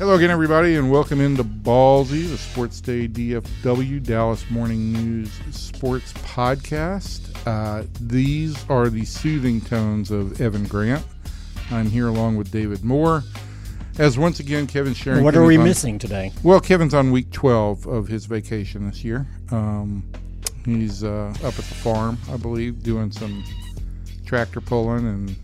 Hello again, everybody, and welcome into Ballsy, the SportsDay DFW Dallas Morning News Sports Podcast. Uh, these are the soothing tones of Evan Grant. I'm here along with David Moore. As once again, Kevin Sherrington. What are we on- missing today? Well, Kevin's on week 12 of his vacation this year. Um, he's uh, up at the farm, I believe, doing some tractor pulling and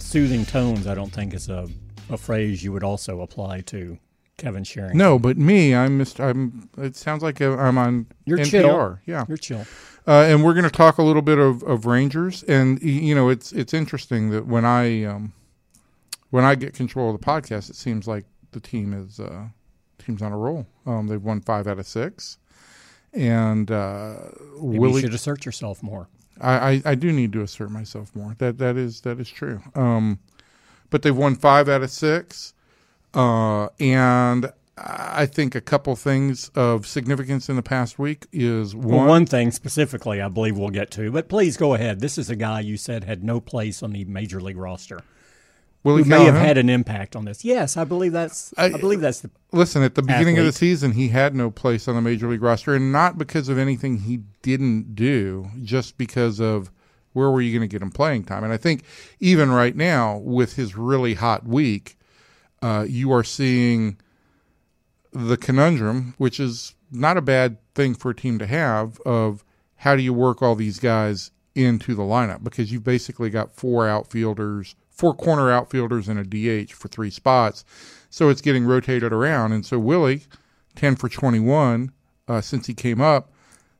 Soothing tones, I don't think is a, a phrase you would also apply to Kevin Sherrington. No, but me, I'm Mr. I'm. It sounds like I'm on You're NPR. chill. Yeah, You're chill. uh, and we're going to talk a little bit of, of Rangers, and you know, it's it's interesting that when I um, when I get control of the podcast, it seems like the team is uh, team's on a roll. Um, they've won five out of six, and uh, Maybe you should assert yourself more. I, I, I do need to assert myself more. That that is that is true. Um, but they've won five out of six, uh, and I think a couple things of significance in the past week is Well, one. one thing specifically, I believe we'll get to, but please go ahead. This is a guy you said had no place on the major league roster. Willie Who may have had an impact on this. Yes, I believe that's. I, I- believe that's the. Listen, at the beginning of the season, he had no place on the major league roster, and not because of anything he didn't do, just because of where were you going to get him playing time. And I think even right now, with his really hot week, uh, you are seeing the conundrum, which is not a bad thing for a team to have, of how do you work all these guys into the lineup because you've basically got four outfielders, four corner outfielders, and a DH for three spots. So it's getting rotated around. And so Willie, 10 for 21 uh, since he came up,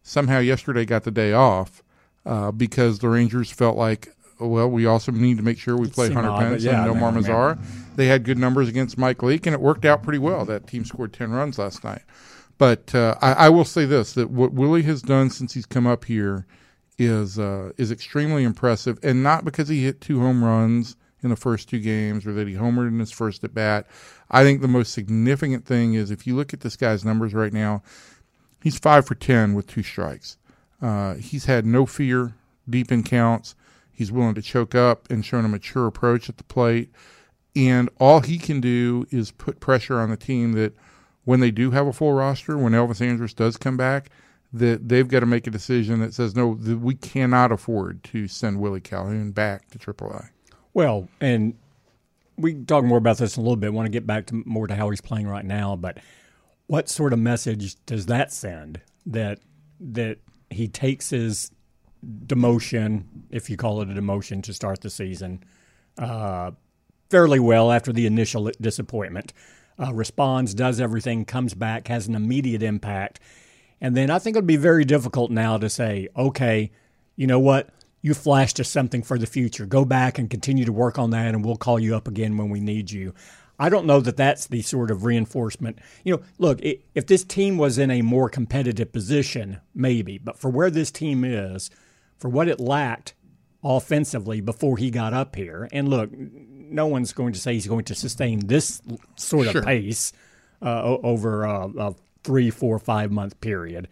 somehow yesterday got the day off uh, because the Rangers felt like, well, we also need to make sure we play Hunter odd, Pence yeah, and Nomar remember. Mazara. They had good numbers against Mike Leake, and it worked out pretty well. That team scored 10 runs last night. But uh, I, I will say this: that what Willie has done since he's come up here is uh, is extremely impressive, and not because he hit two home runs in the first two games or that he homered in his first at bat. I think the most significant thing is if you look at this guy's numbers right now, he's five for ten with two strikes. Uh, he's had no fear deep in counts. He's willing to choke up and shown a mature approach at the plate. And all he can do is put pressure on the team that when they do have a full roster, when Elvis Andrus does come back, that they've got to make a decision that says, no, we cannot afford to send Willie Calhoun back to AAA. Well, and we can talk more about this in a little bit. I want to get back to more to how he's playing right now, but what sort of message does that send that that he takes his demotion, if you call it a demotion, to start the season, uh, fairly well after the initial disappointment. Uh, responds, does everything, comes back, has an immediate impact. And then I think it would be very difficult now to say, okay, you know what? You flashed us something for the future. Go back and continue to work on that, and we'll call you up again when we need you. I don't know that that's the sort of reinforcement. You know, look, i if this team was in a more competitive position, maybe, but for where this team is, for what it lacked offensively before he got up here, and look, no one's going to say he's going to sustain this sort of Sure. pace uh, over a, a three, four, five month period.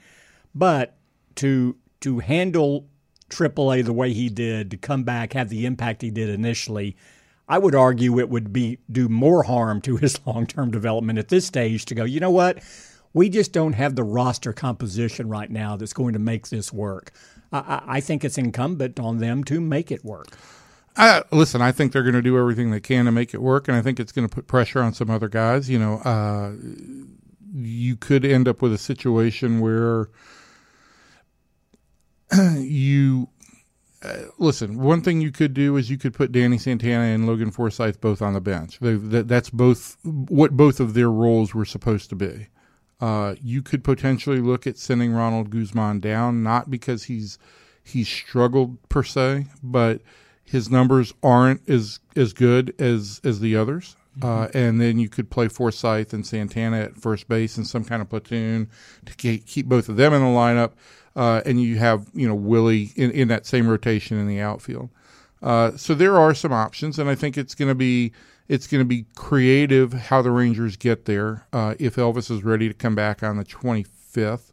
But to to handle AAA the way he did, to come back, have the impact he did initially, I would argue it would be do more harm to his long term development at this stage to go, you know what? We just don't have the roster composition right now that's going to make this work. I, I, think it's incumbent on them to make it work. I, listen, I think they're going to do everything they can to make it work, and I think it's going to put pressure on some other guys. You know, uh, you could end up with a situation where you listen, one thing you could do is you could put Danny Santana and Logan Forsythe both on the bench. They, that, that's both what both of their roles were supposed to be. Uh, you could potentially look at sending Ronald Guzman down, not because he's he's struggled per se, but his numbers aren't as as good as as the others. Uh, and then you could play Forsythe and Santana at first base in some kind of platoon to keep both of them in the lineup. Uh, and you have you know Willie in, in that same rotation in the outfield. Uh, so there are some options, and I think it's going to be it's going to be creative how the Rangers get there. Uh, if Elvis is ready to come back on the 25th,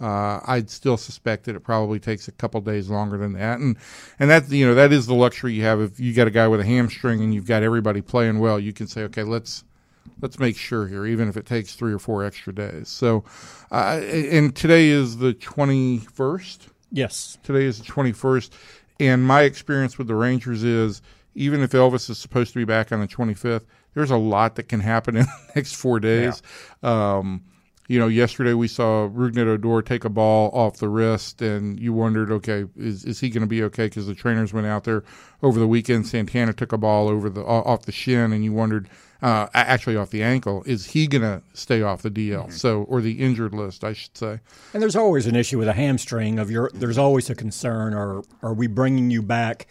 uh, I'd still suspect that it probably takes a couple days longer than that, and and that you know that is the luxury you have if you got a guy with a hamstring and you've got everybody playing well. You can say, okay, let's let's make sure here, even if it takes three or four extra days. So, uh, and today is the 21st. Yes, today is the 21st, and my experience with the Rangers is even if Elvis is supposed to be back on the 25th, there's a lot that can happen in the next four days. Yeah. Um, you know, yesterday we saw Rougned Odor take a ball off the wrist, and you wondered, okay, is is he going to be okay? Because the trainers went out there over the weekend. Santana took a ball over the off the shin, and you wondered, uh, actually off the ankle, is he going to stay off the DL? Mm-hmm. So, or the injured list, I should say. And there's always an issue with a hamstring. Of your, there's always a concern. Are are we bringing you back?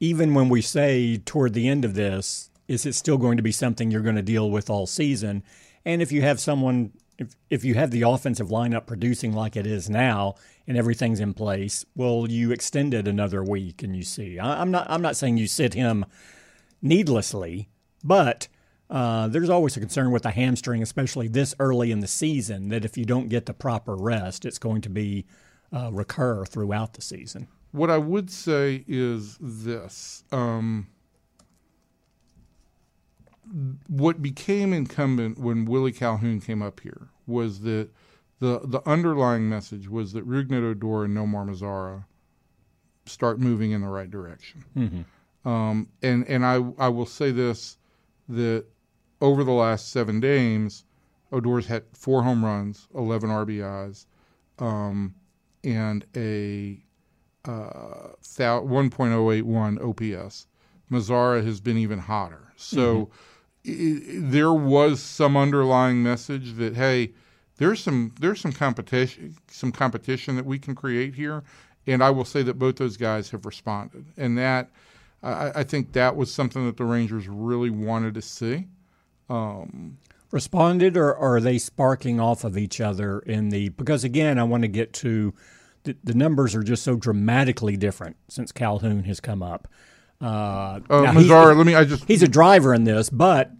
even when we say toward the end of this, is it still going to be something you're going to deal with all season? And if you have someone, if, if you have the offensive lineup producing like it is now and everything's in place, well, you extend it another week and you see. I, am not, I'm not saying you sit him needlessly, but uh, there's always a concern with the hamstring, especially this early in the season, that if you don't get the proper rest, it's going to be uh, recur throughout the season. What I would say is this. Um, what became incumbent when Willie Calhoun came up here was that the the underlying message was that Rougned Odor and Nomar Mazara start moving in the right direction. Mm-hmm. Um, and and I I will say this that over the last seven games, Odor's had four home runs, eleven RBIs, um, and a uh, 1.081 OPS. Mazara has been even hotter. So mm-hmm. there was some underlying message that hey, there's some there's some competition some competition that we can create here, and I will say that both those guys have responded, and that I, I think that was something that the Rangers really wanted to see. Um, responded, or, or are they sparking off of each other in the? Because again, I want to get to the, the numbers are just so dramatically different since Calhoun has come up. Uh, uh Mazara, let me. I just he's a driver in this, but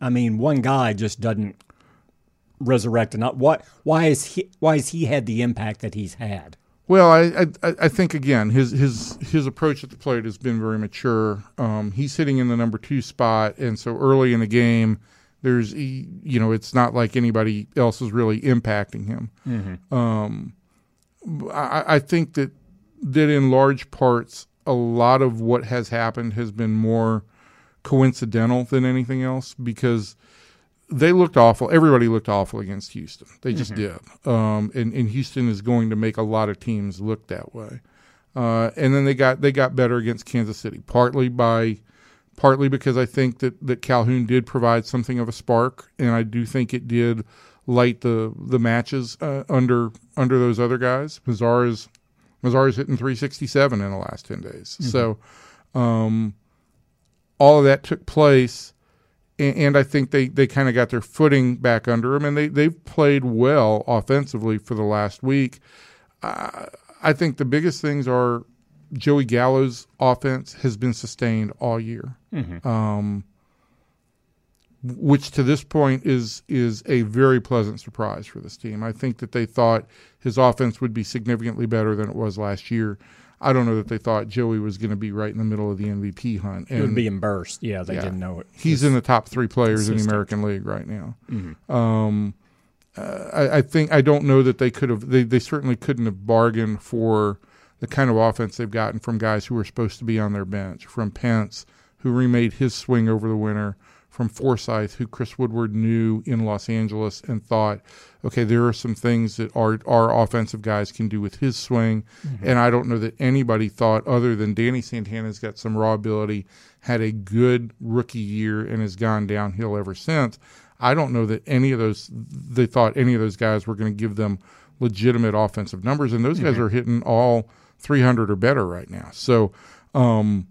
I mean, one guy just doesn't resurrect enough. What? Why is he? Why has he had the impact that he's had? Well, I, I, I think again his his his approach at the plate has been very mature. Um, he's sitting in the number two spot, and so early in the game, there's you know it's not like anybody else is really impacting him. Mm-hmm. Um, I, I think that that in large parts a lot of what has happened has been more coincidental than anything else because they looked awful. Everybody looked awful against Houston. They just mm-hmm. did. Um, and, and Houston is going to make a lot of teams look that way. Uh, and then they got they got better against Kansas City, partly by partly because I think that, that Calhoun did provide something of a spark, and I do think it did light the the matches uh, under under those other guys. Mazara's Mazara's hitting 367 in the last 10 days. Mm-hmm. So um, all of that took place, and, and I think they, they kind of got their footing back under them, and they they've played well offensively for the last week. Uh, I think the biggest things are Joey Gallo's offense has been sustained all year. Mm-hmm. Um, which to this point is is a very pleasant surprise for this team. I think that they thought his offense would be significantly better than it was last year. I don't know that they thought Joey was going to be right in the middle of the MVP hunt. And, it would be in burst. Yeah, they yeah, didn't know it. He's in the top three players consistent. in the American League right now. Mm-hmm. Um, uh, I, I, think I don't know that they could have. They they certainly couldn't have bargained for the kind of offense they've gotten from guys who were supposed to be on their bench, from Pence, who remade his swing over the winter from Forsythe, who Chris Woodward knew in Los Angeles and thought, okay, there are some things that our our offensive guys can do with his swing, mm-hmm. and I don't know that anybody thought other than Danny Santana's got some raw ability, had a good rookie year, and has gone downhill ever since. I don't know that any of those they thought any of those guys were going to give them legitimate offensive numbers, and those guys mm-hmm. are hitting all 300 or better right now. So. Um,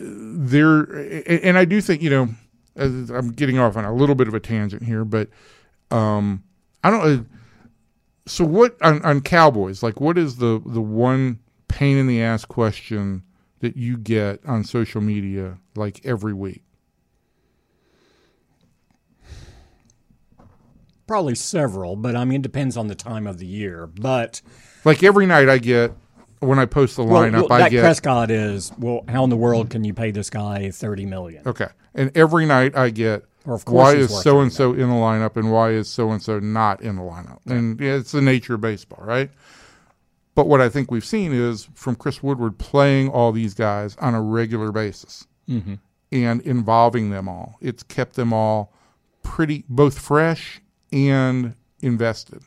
there and I do think you know as I'm getting off on a little bit of a tangent here, but um, I don't. Uh, so what on, on Cowboys? Like, what is the the one pain in the ass question that you get on social media like every week? Probably several, but I mean, it depends on the time of the year. But Like every night, I get when I post the well, lineup, well, I Dak get Prescott is well. How in the world can you pay this guy thirty million? okay, and every night I get of why is so and so in the lineup and why is so and so not in the lineup? And yeah, it's the nature of baseball, right? But what I think we've seen is from Chris Woodward playing all these guys on a regular basis mm-hmm. and involving them all. It's kept them all pretty both fresh and invested.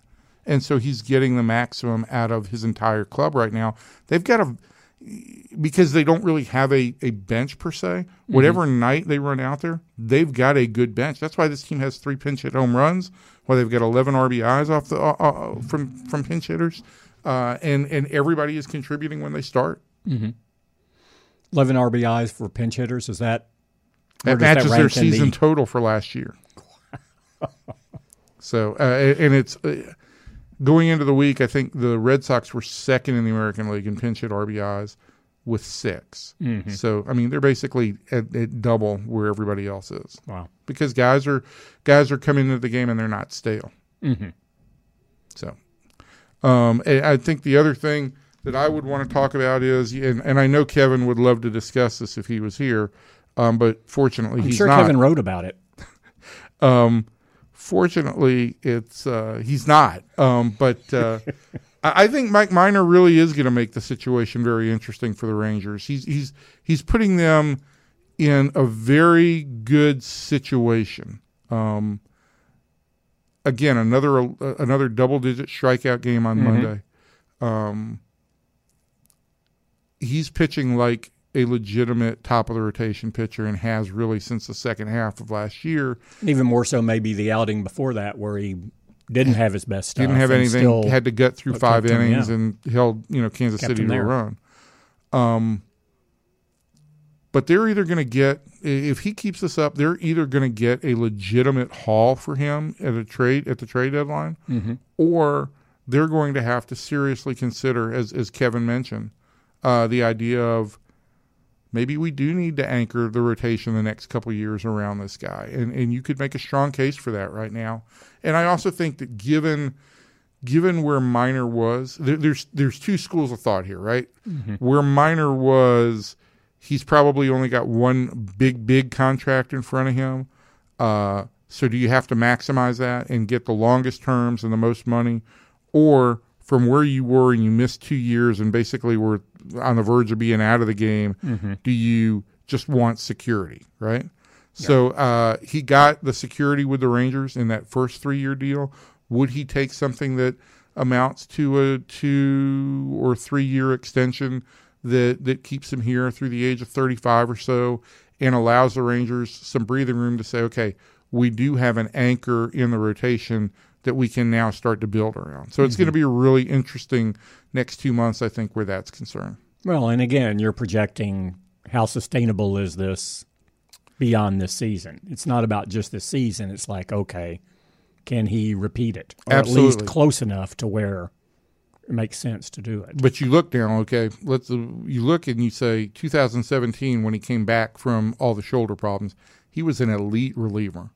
And so he's getting the maximum out of his entire club right now. They've got a because they don't really have a, a bench per se. Whatever night they run out there, they've got a good bench. That's why this team has three pinch hit home runs. Why they've got eleven RBIs off the uh, uh, from from pinch hitters, uh, and and everybody is contributing when they start. Eleven RBIs for pinch hitters. Is that That matches their rank in the- season total for last year. so uh, and it's uh, going into the week. I think the Red Sox were second in the American League in pinch hit RBIs with 6 Mm-hmm. So I mean they're basically at, at double where everybody else is Wow. because guys are guys are coming into the game and they're not stale. Mm-hmm. So, um, I think the other thing that I would want to talk about is, and, and I know Kevin would love to discuss this if he was here, um, but fortunately I'm he's sure not. Kevin wrote about it. Um, fortunately, it's uh, he's not. Um, but uh, I, I think Mike Minor really is going to make the situation very interesting for the Rangers. He's he's he's putting them in a very good situation. Um, again, another uh, another double digit strikeout game on Monday. Um, he's pitching like a legitimate top of the rotation pitcher and has really since the second half of last year. And even more so, maybe the outing before that, where he didn't have his best stuff. didn't have anything. had to gut through five kept him, innings yeah. and held you know Kansas Kept City to a run. Um, but they're either going to get if he keeps this up, they're either going to get a legitimate haul for him at a trade at the trade deadline, Mm-hmm. or they're going to have to seriously consider, as as Kevin mentioned, uh, the idea of maybe we do need to anchor the rotation the next couple of years around this guy, and and you could make a strong case for that right now. And I also think that given given where Minor was, there, there's there's two schools of thought here, right? Where Minor was, he's probably only got one big big contract in front of him. Uh, so do you have to maximize that and get the longest terms and the most money, or from where you were and you missed two years and basically were on the verge of being out of the game, do you just want security, right? So uh, he got the security with the Rangers in that first three year deal. Would he take something that amounts to a two or three year extension that that keeps him here through the age of thirty five or so and allows the Rangers some breathing room to say, okay, we do have an anchor in the rotation that we can now start to build around. So it's going to be a really interesting next two months, I think, where that's concerned. Well, and again, you're projecting how sustainable is this beyond this season. It's not about just this season. It's like, okay, can he repeat it? Or at Absolutely. least close enough to where it makes sense to do it. But you look down, okay. Let's uh, you look and you say 2017 when he came back from all the shoulder problems, he was an elite reliever.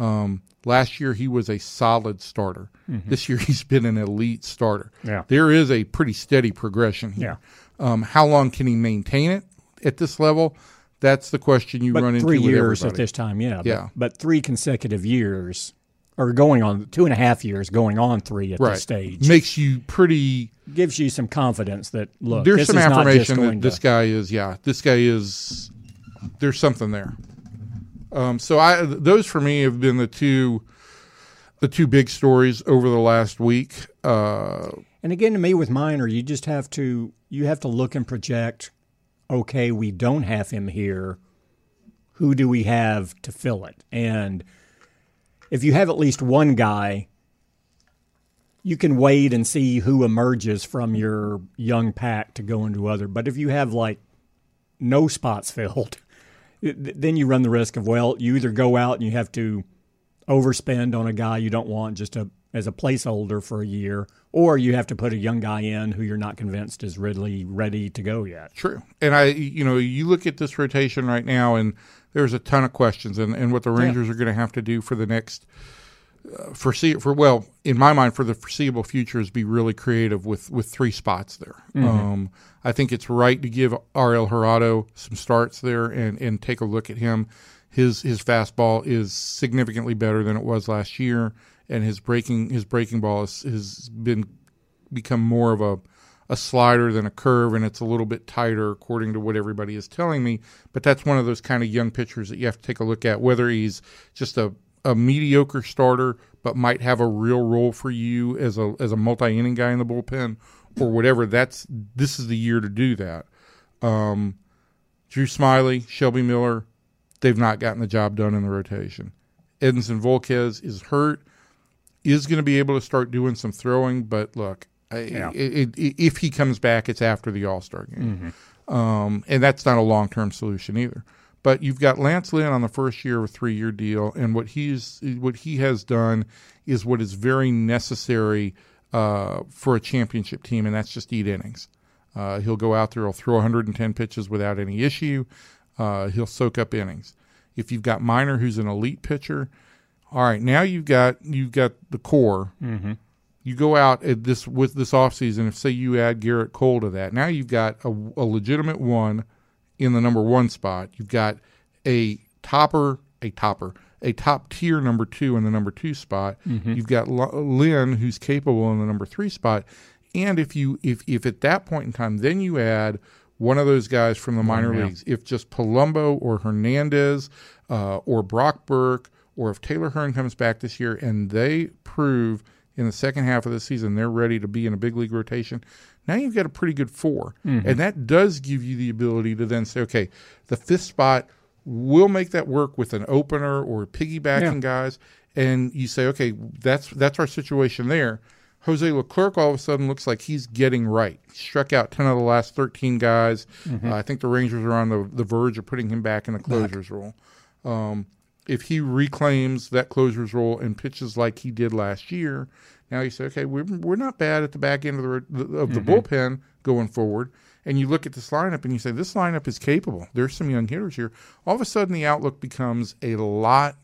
Um, last year he was a solid starter. This year he's been an elite starter. Yeah. there is a pretty steady progression here. Um, how long can he maintain it at this level? That's the question you But run into three years at this time, yeah. But, Yeah. But three consecutive years, or going on two and a half years, going on three at right this stage, makes you pretty gives you some confidence that look, there's this some is not just affirmation that this guy is yeah this guy is there's something there Um, so I those for me have been the two the two big stories over the last week. Uh, And again, to me with Minor, you just have to you have to look and project. Okay, we don't have him here. Who do we have to fill it? And if you have at least one guy, you can wait and see who emerges from your young pack to go into other. But if you have like no spots filled, then you run the risk of well, you either go out and you have to overspend on a guy you don't want just a, as a placeholder for a year, or you have to put a young guy in who you're not convinced is really ready to go yet. True. And I, you know, you look at this rotation right now, and there's a ton of questions, and, and what the Rangers are going to have to do for the next uh, foresee for well, in my mind, for the foreseeable future, is be really creative with with three spots there. Um, I think it's right to give Ariel Jurado some starts there and and take a look at him. His his fastball is significantly better than it was last year, and his breaking his breaking ball has, has been become more of a a slider than a curve, and it's a little bit tighter according to what everybody is telling me. But that's one of those kind of young pitchers that you have to take a look at, whether he's just a, a mediocre starter but might have a real role for you as a as a multi inning guy in the bullpen or whatever. That's this is the year to do that. Um, Drew Smyly, Shelby Miller, they've not gotten the job done in the rotation. Edinson Volquez is hurt, is going to be able to start doing some throwing, but look, Yeah. it, it, if he comes back, it's after the All Star game, um, and that's not a long term solution either. But you've got Lance Lynn on the first year of a three year deal, and what he's what he has done is what is very necessary uh, for a championship team, and that's just eat innings. Uh, he'll go out there, he'll throw 110 pitches without any issue. Uh, he'll soak up innings. If you've got Minor, who's an elite pitcher, all right, now you've got you've got the core. Mm-hmm. You go out at this with this offseason, if say you add Gerrit Cole to that, now you've got a, a legitimate one in the number one spot. You've got a topper, a topper, a top tier number two in the number two spot. You've got Lynn, who's capable in the number three spot. And if you if if at that point in time, then you add one of those guys from the minor leagues, if just Palumbo or Hernandez uh, or Brock Burke or if Taylor Hearn comes back this year and they prove in the second half of the season they're ready to be in a big league rotation, now you've got a pretty good 4 And that does give you the ability to then say, okay, the fifth spot, we'll make that work with an opener or piggybacking Yeah. guys. And you say, okay, that's that's our situation there. Jose Leclerc all of a sudden looks like he's getting right. He struck out 10 of the last 13 guys. Uh, I think the Rangers are on the, the verge of putting him back in the closers role. Um, if he reclaims that closer's role and pitches like he did last year, now you say, okay, we're, we're not bad at the back end of the of the bullpen going forward. And you look at this lineup and you say, this lineup is capable. There's some young hitters here. All of a sudden, the outlook becomes a lot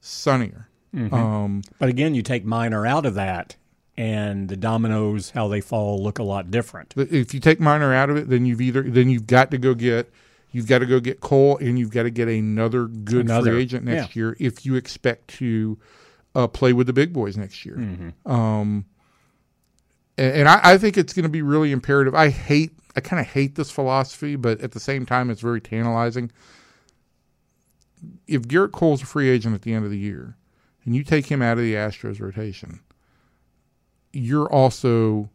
sunnier. Um, But again, you take Minor out of that, and the dominoes, how they fall, look a lot different. If you take Minor out of it, then you've either then you've got to go get you've got to go get Cole and you've got to get another good Another, free agent next yeah. year if you expect to uh, play with the big boys next year. Mm-hmm. Um, and, and I, I think it's going to be really imperative. I hate I kind of hate this philosophy, but at the same time, it's very tantalizing. If Gerrit Cole's a free agent at the end of the year, and you take him out of the Astros rotation, you're also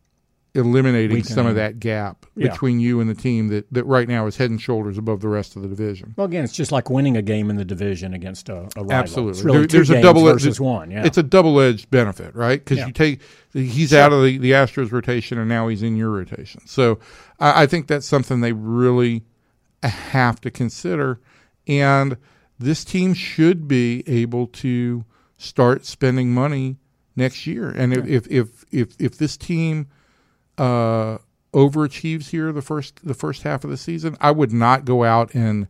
eliminating some of that gap Yeah. between you and the team that, that right now is head and shoulders above the rest of the division. Well, again, it's just like winning a game in the division against a, a rival. Absolutely, It's really There- there's a double versus one. Yeah, It's a double edged benefit, right? Because Yeah. you take he's out of the, the Astros rotation and now he's in your rotation. So I, I think that's something they really have to consider. And this team should be able to start spending money next year. And if if if if, if this team uh, overachieves here the first the first half of the season, I would not go out and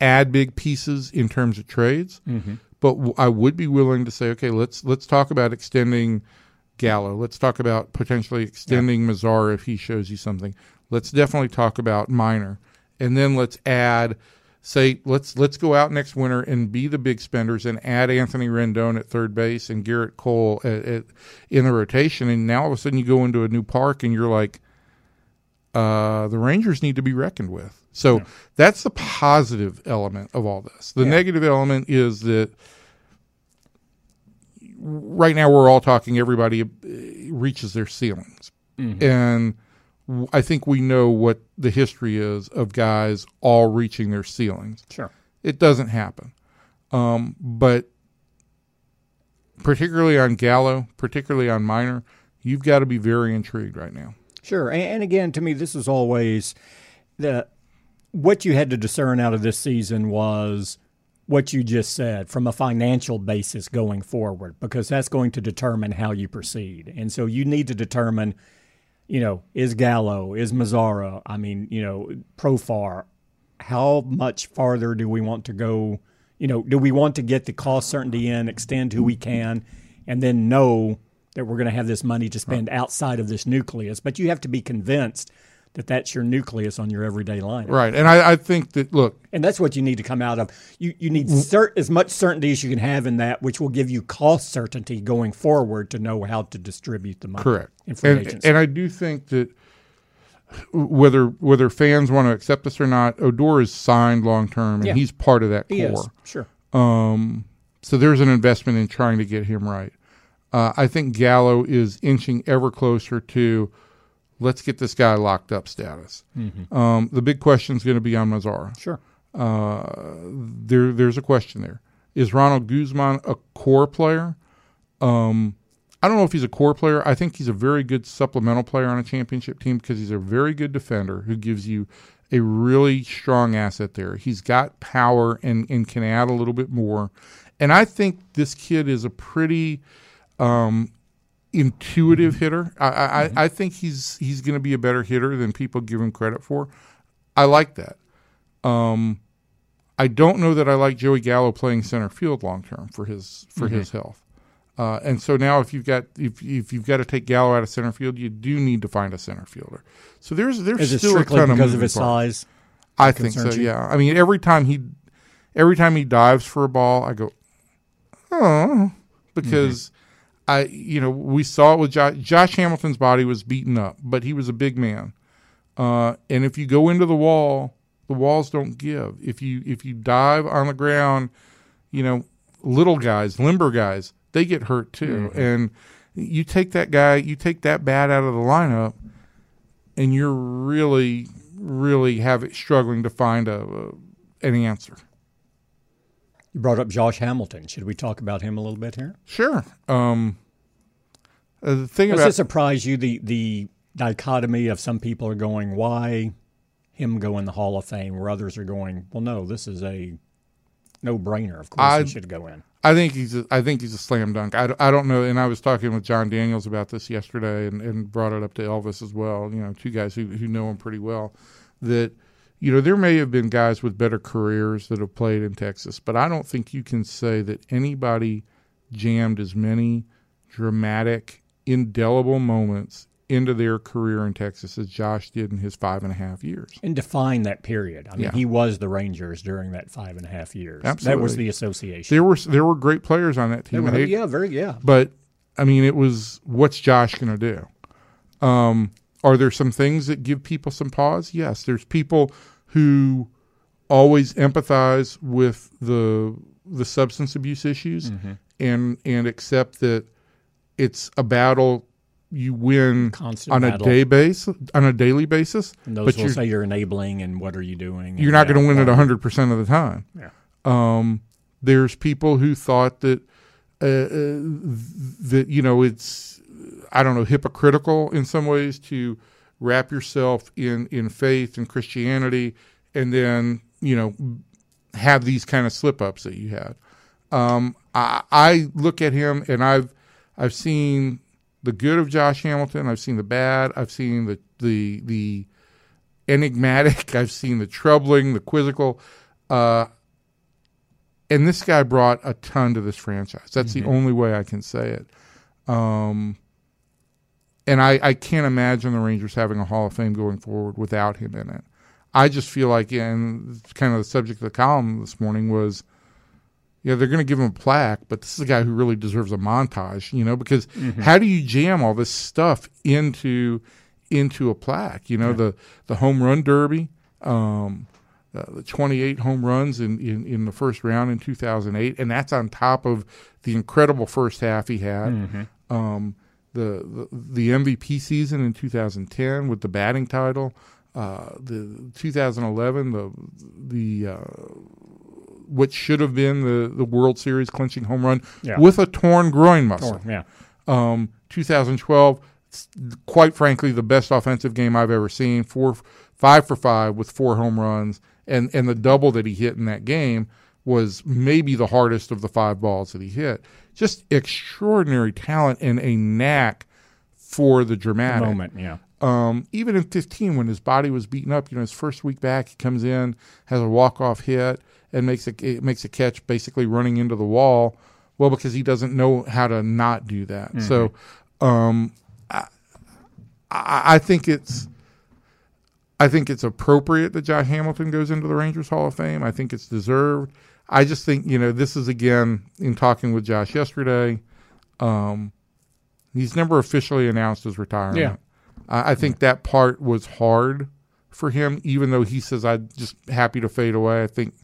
add big pieces in terms of trades. But w- I would be willing to say, okay, let's let's talk about extending Gallo. Let's talk about potentially extending Mazar if he shows you something. Let's definitely talk about Minor, and then let's add. Say let's let's go out next winter and be the big spenders and add Anthony Rendon at third base and Gerrit Cole at, at, in the rotation and now all of a sudden you go into a new park and you're like, uh, the Rangers need to be reckoned with. So that's the positive element of all this. The Yeah. negative element is that right now we're all talking everybody uh, reaches their ceilings. And w- I think we know what the history is of guys all reaching their ceilings. Sure. It doesn't happen. Um, but particularly on Gallo, particularly on Minor, you've got to be very intrigued right now. Sure. And, and again, to me, this is always the what you had to discern out of this season was what you just said from a financial basis going forward, because that's going to determine how you proceed. And so you need to determine, you know, is Gallo, is Mazara, I mean, you know, Profar, how much farther do we want to go? You know, do we want to get the cost certainty in, extend who we can, and then know that we're going to have this money to spend outside of this nucleus? But you have to be convinced that that's your nucleus on your everyday lineup. Right. And I, I think that, look, And that's what you need to come out of. You you need cert, as much certainty as you can have in that, which will give you cost certainty going forward to know how to distribute the money. Correct. And, and I do think that whether whether fans want to accept this or not, Odor is signed long term, and Yeah. he's part of that he core. is sure. Um, so there's an investment in trying to get him right. Uh, I think Gallo is inching ever closer to let's get this guy locked up status. Um, the big question is going to be on Mazara. Sure. Uh, there, there's a question there. Is Ronald Guzman a core player? Um, I don't know if he's a core player. I think he's a very good supplemental player on a championship team because he's a very good defender who gives you a really strong asset there. He's got power and, and can add a little bit more. And I think this kid is a pretty um, intuitive hitter. I, I, I think he's he's going to be a better hitter than people give him credit for. I like that. Um, I don't know that I like Joey Gallo playing center field long term for his for his health. Uh, and so now, if you've got if, if you've got to take Gallo out of center field, you do need to find a center fielder. So there's there's Is still a ton of because of his parts. size? I think so. you? Yeah. I mean, every time he, every time he dives for a ball, I go, oh, because I, you know, we saw it with Josh, Josh Hamilton's body was beaten up, but he was a big man. Uh, and if you go into the wall, the walls don't give. If you if you dive on the ground, you know, little guys, limber guys, they get hurt too. And you take that guy, you take that bat out of the lineup, and you're really, really have it struggling to find a, a an answer. You brought up Josh Hamilton. Should we talk about him a little bit here? Sure. Um, uh, the thing Does about it surprise you the the dichotomy of some people are going, why him go in the Hall of Fame, where others are going, well, no, this is a no brainer. Of course, I- he should go in. I think he's a, I think he's a slam dunk. I, I don't know, and I was talking with Jon Daniels about this yesterday, and, and brought it up to Elvis as well. You know, two guys who who know him pretty well. That you know there may have been guys with better careers that have played in Texas, but I don't think you can say that anybody jammed as many dramatic, indelible moments into their career in Texas as Josh did in his five and a half years. And define that period. I mean, Yeah. he was the Rangers during that five and a half years. Absolutely. That was the association. There were there were great players on that team. were- they- yeah, very, yeah. But I mean, it was what's Josh going to do? Um, are there some things that give people some pause? Yes, there's people who always empathize with the the substance abuse issues Mm-hmm. and and accept that it's a battle you win Constant on a day base on a daily basis, And those but will you're say you're enabling and what are you doing? you're not going to win it well, 100% of the time. Yeah. Um, there's people who thought that uh, uh, that you know it's I don't know hypocritical in some ways to wrap yourself in in faith and Christianity and then you know have these kind of slip ups that you had. Um, I, I look at him and I've I've seen the good of Josh Hamilton. I've seen the bad. I've seen the the the enigmatic. I've seen the troubling, the quizzical. Uh, and this guy brought a ton to this franchise. That's the only way I can say it. Um, and I, I can't imagine the Rangers having a Hall of Fame going forward without him in it. I just feel like, and kind of the subject of the column this morning was, yeah, they're going to give him a plaque, but this is a guy who really deserves a montage, you know, because how do you jam all this stuff into into a plaque. You know, the the home run derby, um, uh, the 28 home runs in, in, in the first round in 2008, and that's on top of the incredible first half he had. Um, the, the MVP season in 2010 with the batting title, uh, the 2011 the the uh, what should have been the, the World Series clinching home run Yeah. with a torn groin muscle. Or, yeah. Um, 2012, s- quite frankly, the best offensive game I've ever seen. Four, five for five with four home runs, and and the double that he hit in that game was maybe the hardest of the five balls that he hit. Just extraordinary talent and a knack for the dramatic Moment. Yeah. um, even in 15 when his body was beaten up, you know, his first week back, he comes in, has a walk off hit, and makes a it makes a catch, basically running into the wall. Well, because he doesn't know how to not do that. So, um, I, I I think it's. I think it's appropriate that Josh Hamilton goes into the Rangers Hall of Fame. I think it's deserved. I just think you know this is again in talking with Josh yesterday. Um, he's never officially announced his retirement. Yeah. I I think that part was hard for him, even though he says I'm just happy to fade away. I think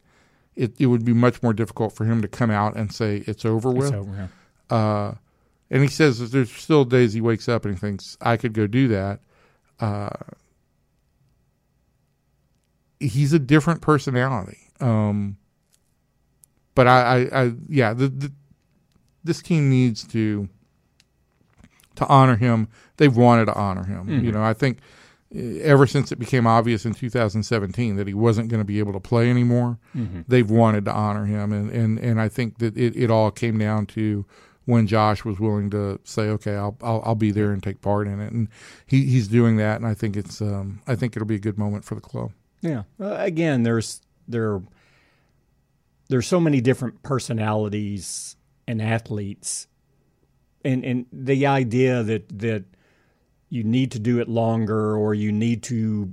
it, it would be much more difficult for him to come out and say it's over with. So, yeah. Uh, and he says that there's still days he wakes up and he thinks I could go do that. Uh, he's a different personality. Um, but I, I, I yeah, the, the, this team needs to to honor him. They've wanted to honor him. You know, I think uh, ever since it became obvious in 2017 that he wasn't going to be able to play anymore, they've wanted to honor him, and and and I think that it, it all came down to when Josh was willing to say, okay, I'll I'll, I'll be there and take part in it, and he, he's doing that, and I think it's um I think it'll be a good moment for the club. Yeah. Uh, again, there's there there's so many different personalities and athletes, and and the idea that that you need to do it longer or you need to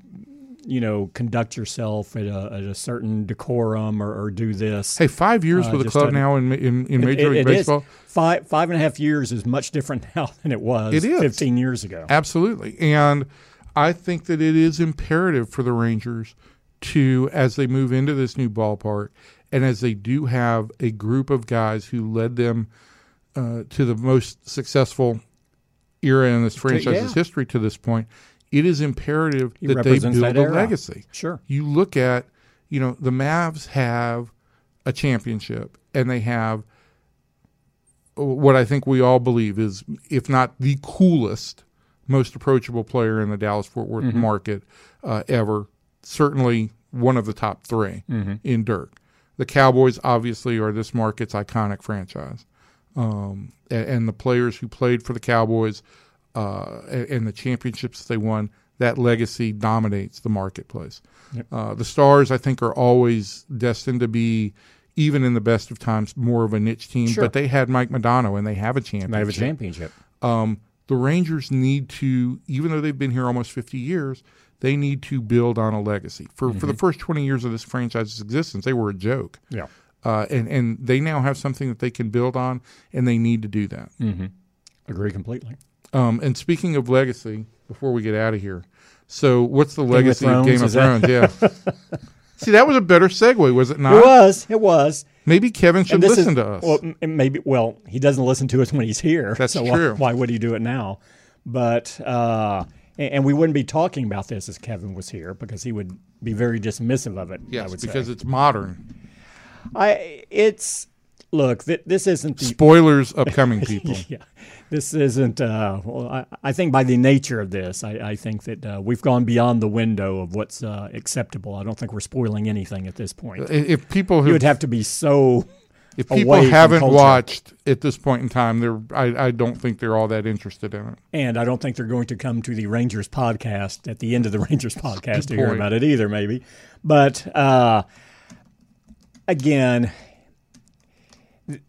you know conduct yourself at a, at a certain decorum or, or do this. Hey, five years Uh, with the club now in in, in Major it- League it is. Baseball. Five five and a half years is much different now than it was It is. 15 years ago. Absolutely. And I think that it is imperative for the Rangers to, as they move into this new ballpark, and as they do have a group of guys who led them uh, to the most successful era in this franchise's yeah. history to this point, it is imperative He that they build that a legacy. Sure. You look at, you know, the Mavs have a championship, and they have what I think we all believe is, if not the coolest, most approachable player in the Dallas Fort Worth market uh, ever. Certainly one of the top 3 in Dirk. The Cowboys obviously are this market's iconic franchise, um, and, and the players who played for the Cowboys uh, and, and the championships they won. That legacy dominates the marketplace. Uh, the Stars, I think, are always destined to be, even in the best of times, more of a niche team. Sure. But they had Mike Modano, and they have a championship. They have a championship. Um, the Rangers need to, even though they've been here almost 50 years, they need to build on a legacy. For for the first 20 years of this franchise's existence, they were a joke. Yeah. Uh, and, and they now have something that they can build on, and they need to do that. Agree completely. Um, and speaking of legacy, before we get out of here, so what's the of legacy of Thrones, Game of is that- Thrones? Yeah. See, that was a better segue, was it not? It was. It was. Maybe Kevin should listen is- to us. Well, maybe. Well, he doesn't listen to us when he's here. That's so true. Why, why would he do it now? But uh, and, we wouldn't be talking about this if Kevin was here because he would be very dismissive of it. I yes, because say. it's modern. I it's look. Th- this isn't the Spoilers, upcoming people. yeah. This isn't. Uh, well, I, I think by the nature of this, I, I think that uh, we've gone beyond the window of what's uh, acceptable. I don't think we're spoiling anything at this point. If people You who would have to be so. If people haven't watched at this point in time, they're I, I don't think they're all that interested in it. And I don't think they're going to come to the Rangers podcast at the end of the Rangers podcast to hear about it either, maybe. But uh, again,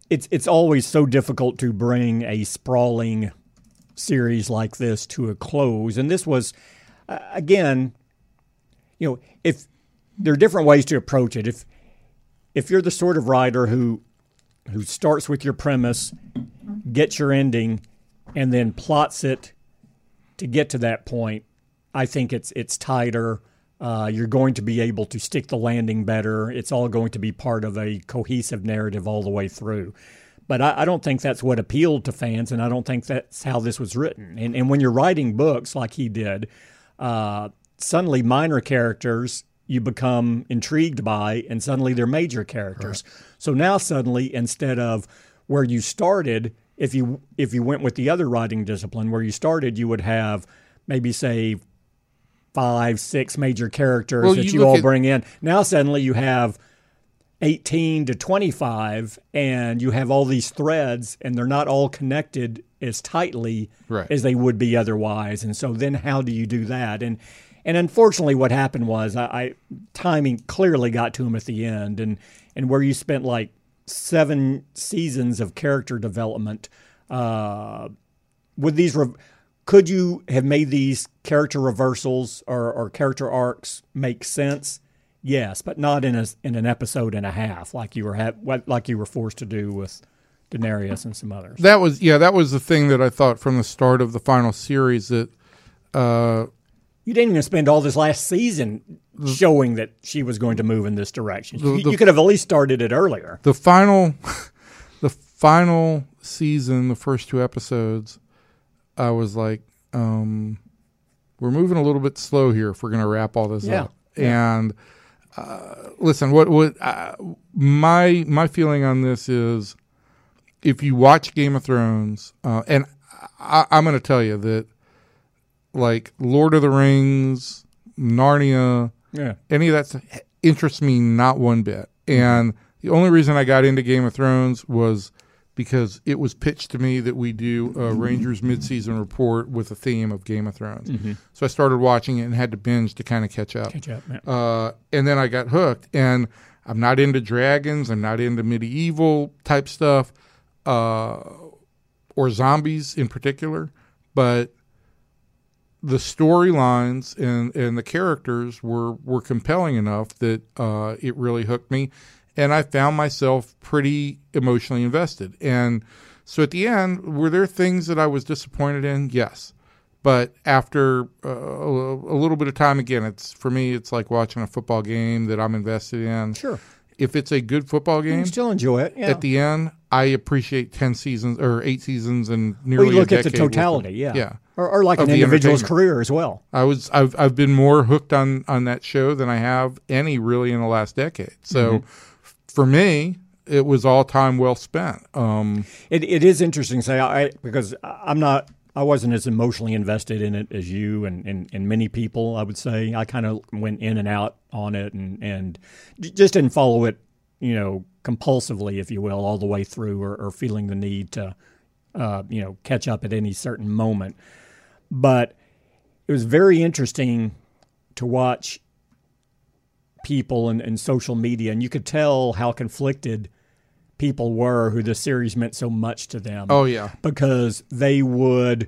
it's it's always so difficult to bring a sprawling series like this to a close. And this was, uh, again, you know, if there are different ways to approach it. If if you're the sort of writer who who starts with your premise, gets your ending, and then plots it to get to that point, I think it's it's tighter. Uh, you're going to be able to stick the landing better. It's all going to be part of a cohesive narrative all the way through. But I, I don't think that's what appealed to fans, and I don't think that's how this was written. And, and when you're writing books like he did, uh, suddenly minor characters you become intrigued by, and suddenly they're major characters. Right. So now suddenly, instead of where you started, if you if you went with the other writing discipline, where you started, you would have maybe say five, six major characters well, that you, you all at, bring in. Now suddenly you have 18 to 25 and you have all these threads and they're not all connected as tightly right. as they would be otherwise. And so then how do you do that? And and unfortunately what happened was I, I timing clearly got to him at the end and and where you spent like seven seasons of character development uh, with these re- could you have made these character reversals or, or character arcs make sense? Yes, but not in a in an episode and a half like you were ha- like you were forced to do with Daenerys and some others. That was yeah, that was the thing that I thought from the start of the final series that uh, you didn't even spend all this last season showing that she was going to move in this direction. The, the, you could have at least started it earlier. The final, the final season, the first two episodes, I was like, um, we're moving a little bit slow here if we're going to wrap all this yeah. up. Yeah. And uh, listen, what what uh, my my feeling on this is, if you watch Game of Thrones, uh, and I, I'm going to tell you that, like Lord of the Rings, Narnia, yeah, any of that stuff interests me not one bit. And the only reason I got into Game of Thrones was because it was pitched to me that we do a Rangers midseason report with a theme of Game of Thrones. Mm-hmm. So I started watching it and had to binge to kind of catch up. Catch up, uh, and then I got hooked. And I'm not into dragons. I'm not into medieval type stuff, uh, or zombies in particular. But the storylines and, and the characters were, were compelling enough that uh, it really hooked me and I found myself pretty emotionally invested. And so at the end, were there things that I was disappointed in? Yes. But after uh, a, little bit of time, again, it's for me, it's like watching a football game that I'm invested in. Sure. If it's a good football game, you still enjoy it. Yeah. At the end, I appreciate ten seasons or eight seasons and nearly. Well, you look at the totality, yeah, yeah, or, or like an individual's career as well. I was, I've, I've been more hooked on on that show than I have any really in the last decade. So. Mm-hmm for me, it was all time well spent. Um, it, it is interesting, to say I because I'm not. I wasn't as emotionally invested in it as you and, and, and many people. I would say I kind of went in and out on it and and just didn't follow it, you know, compulsively, if you will, all the way through, or, or feeling the need to, uh, you know, catch up at any certain moment. But it was very interesting to watch people and, and social media, and you could tell how conflicted people were who the series meant so much to them. Oh yeah, because they would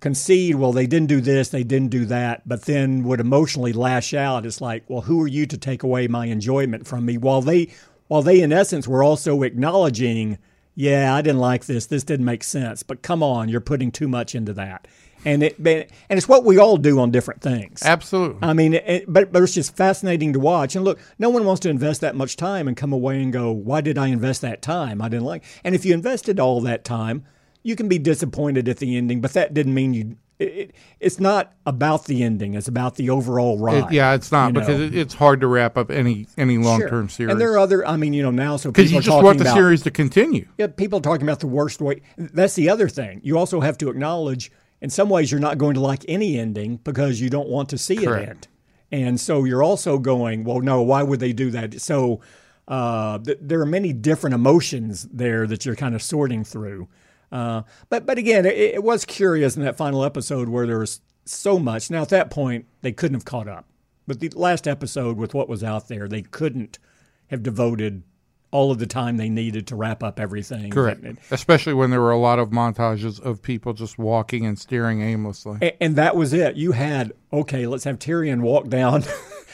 concede, well, they didn't do this, they didn't do that, but then would emotionally lash out. It's like, well, who are you to take away my enjoyment from me? While they, while they in essence were also acknowledging, yeah, I didn't like this, this didn't make sense, but come on, you're putting too much into that and it and it's what we all do on different things. Absolutely. I mean, it, but but it's just fascinating to watch. And look, no one wants to invest that much time and come away and go, "Why did I invest that time? I didn't like." And if you invested all that time, you can be disappointed at the ending, but that didn't mean you. It, it's not about the ending; it's about the overall ride. Yeah, it's not because it, it's hard to wrap up any any long term sure. series. And there are other. I mean, you know, now so because you just want the about, series to continue. Yeah, people are talking about the worst way. That's the other thing. You also have to acknowledge in some ways you're not going to like any ending because you don't want to see Correct. it end. And so you're also going, well, no, why would they do that? So uh, th- there are many different emotions there that you're kind of sorting through. Uh, but but again, it, it, was curious in that final episode where there was so much. Now at that point, they couldn't have caught up. But the last episode with what was out there, they couldn't have devoted all of the time they needed to wrap up everything. Correct. Especially when there were a lot of montages of people just walking and staring aimlessly. And, and that was it. You had, okay, let's have Tyrion walk down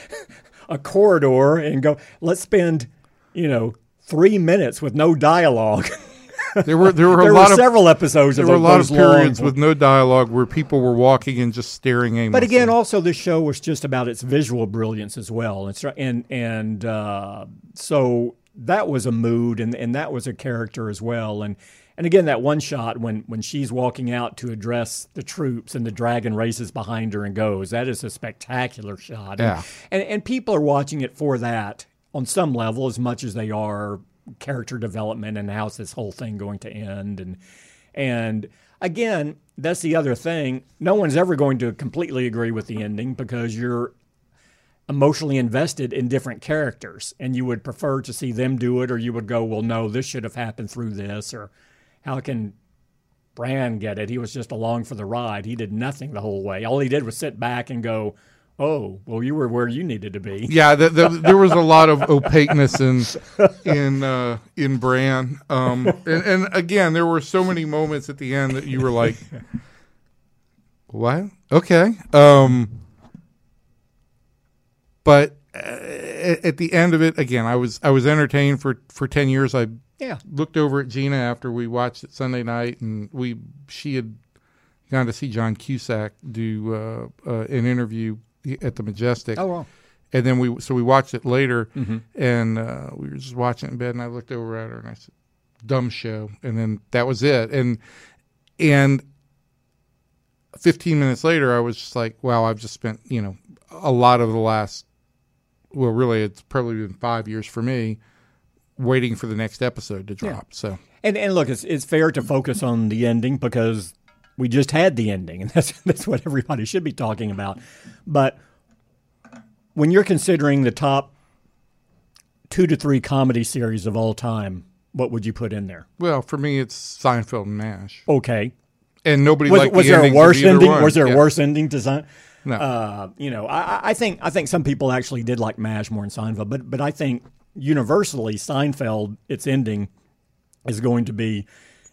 a corridor and go, let's spend, you know, three minutes with no dialogue. There were there were a lot were of several episodes there of were a lot of periods long- with no dialogue where people were walking and just staring aimlessly. But again, also this show was just about its visual brilliance as well. It's and and uh, so that was a mood, and and that was a character as well. And and again, that one shot when when she's walking out to address the troops, and the dragon races behind her and goes. That is a spectacular shot. Yeah. And and people are watching it for that on some level as much as they are character development and how's this whole thing going to end and and again that's the other thing no one's ever going to completely agree with the ending because you're emotionally invested in different characters and you would prefer to see them do it or you would go well no this should have happened through this or how can Bran get it? He was just along for the ride. He did nothing the whole way. All he did was sit back and go oh well you were where you needed to be. Yeah, the, the, there was a lot of opaqueness in in uh, in Bran, um, and, and again, there were so many moments at the end that you were like, "What? Okay." Um, but uh, at the end of it, again, I was I was entertained for for ten years. I yeah. looked over at Gina after we watched it Sunday night, and we she had gone to see John Cusack do uh, uh, an interview at the Majestic. Oh well and then we so we watched it later, and uh, we were just watching it in bed, and I looked over at her and I said, "Dumb show," and then that was it. And and fifteen minutes later, I was just like, "Wow, I've just spent you know a lot of the last well, really, it's probably been five years for me." Waiting for the next episode to drop. So And and look, it's it's fair to focus on the ending because we just had the ending, and that's that's what everybody should be talking about. But when you're considering the top two to three comedy series of all time, what would you put in there? well, for me, it's Seinfeld and Mash, Okay, and nobody was, was the there a worse ending? one. Was there Yeah. a worse ending to Sein? No. Uh, you know, I, I- think I think some people actually did like Mash more than Seinfeld, but but I think universally Seinfeld its ending is going to be.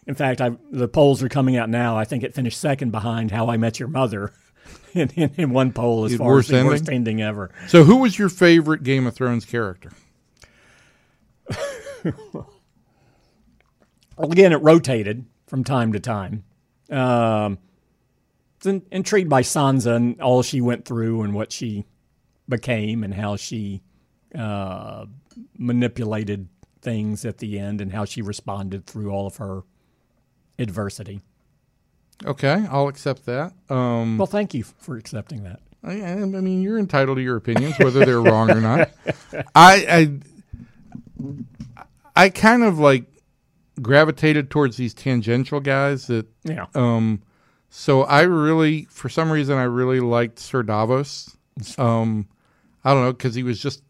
In fact, I, the polls are coming out now. I think it finished second behind How I Met Your Mother in, in, in one poll as The far worst as the ending? worst ending ever. So, who was your favorite Game of Thrones character? Well, again, it rotated from time to time. Um, in, intrigued by Sansa and all she went through and what she became and how she uh, manipulated things at the end and how she responded through all of her adversity. Okay, I'll accept that. Um, Well, thank you for accepting that. I, I mean, you're entitled to your opinions, whether they're wrong or not. I, I, I kind of like gravitated towards these tangential guys that. Yeah. Um, so I really, for some reason, I really liked Sir Davos. Um, I don't know because he was just.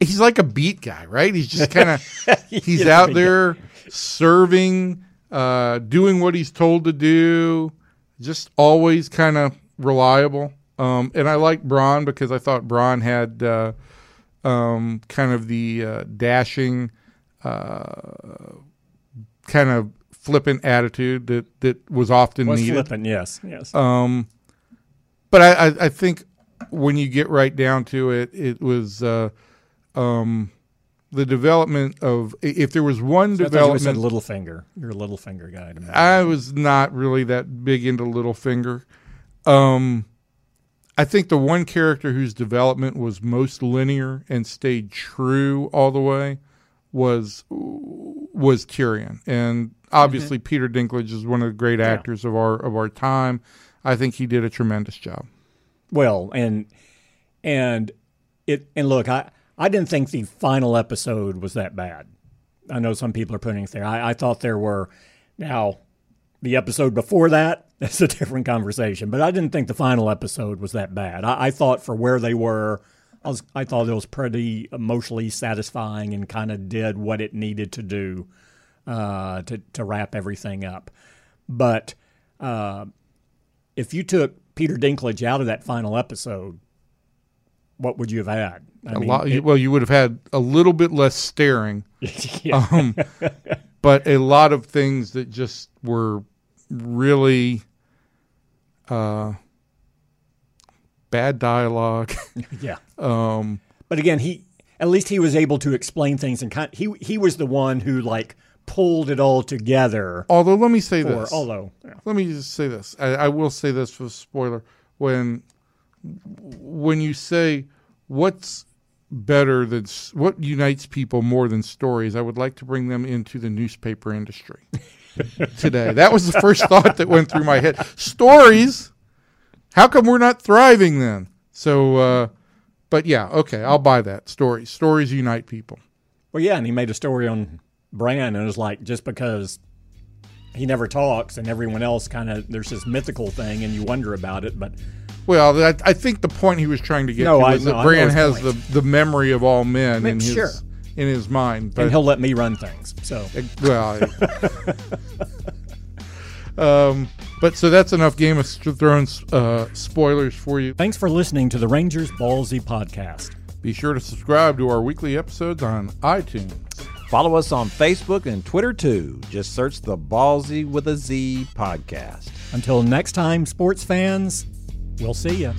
He's like a beat guy, right? He's just kind of he's out guy. there serving, uh, doing what he's told to do, just always kind of reliable. Um, and I like Bronn because I thought Bronn had uh, um, kind of the uh, dashing, uh, kind of flippant attitude that, that was often Was needed. flippant, yes, yes. Um, but I, I, I think when you get right down to it, it was uh, um, the development of if there was one I thought you said development. Littlefinger. You're a Littlefinger guy to me. I was not really that big into Littlefinger. Um, I think the one character whose development was most linear and stayed true all the way was was Tyrion, and Mm-hmm. obviously Peter Dinklage is one of the great actors of our of our time. I think he did a tremendous job. Well, and and it and look, I I didn't think the final episode was that bad. I know some people are putting it there. I, I thought there were now the episode before that. That's a different conversation, but I didn't think the final episode was that bad. I, I thought for where they were, I was I thought it was pretty emotionally satisfying and kind of did what it needed to do uh, to to wrap everything up. But uh, if you took Peter Dinklage out of that final episode, what would you have had? I A mean, lot, it- well, you would have had a little bit less staring, yeah. um, but a lot of things that just were really uh, bad dialogue. yeah. um, But again, he at least he was able to explain things and kind. He he was the one who like pulled it all together. Although, let me say For, this. although, yeah. let me just say this. I, I will say this for spoiler. When when you say what's better than what unites people more than stories, I would like to bring them into the newspaper industry today. That was the first thought that went through my head. Stories. How come we're not thriving then? So, uh, but yeah, okay, I'll buy that. Stories. Stories unite people. Well, yeah, and he made a story on Bran, and it was like just because he never talks, and everyone else kind of there's this mythical thing, and you wonder about it. But Well, I, I think the point he was trying to get No, to I- was no, that I Bran has the, the memory of all men in his Sure. in his mind. But and he'll let me run things. So well, um, but so that's enough Game of Thrones uh, spoilers for you. thanks for listening to the Rangers Ballzy podcast. Be sure to subscribe to our weekly episodes on iTunes. Follow us on Facebook and Twitter too. Just search the Ballzy with a Z podcast. Until next time, sports fans, we'll see you.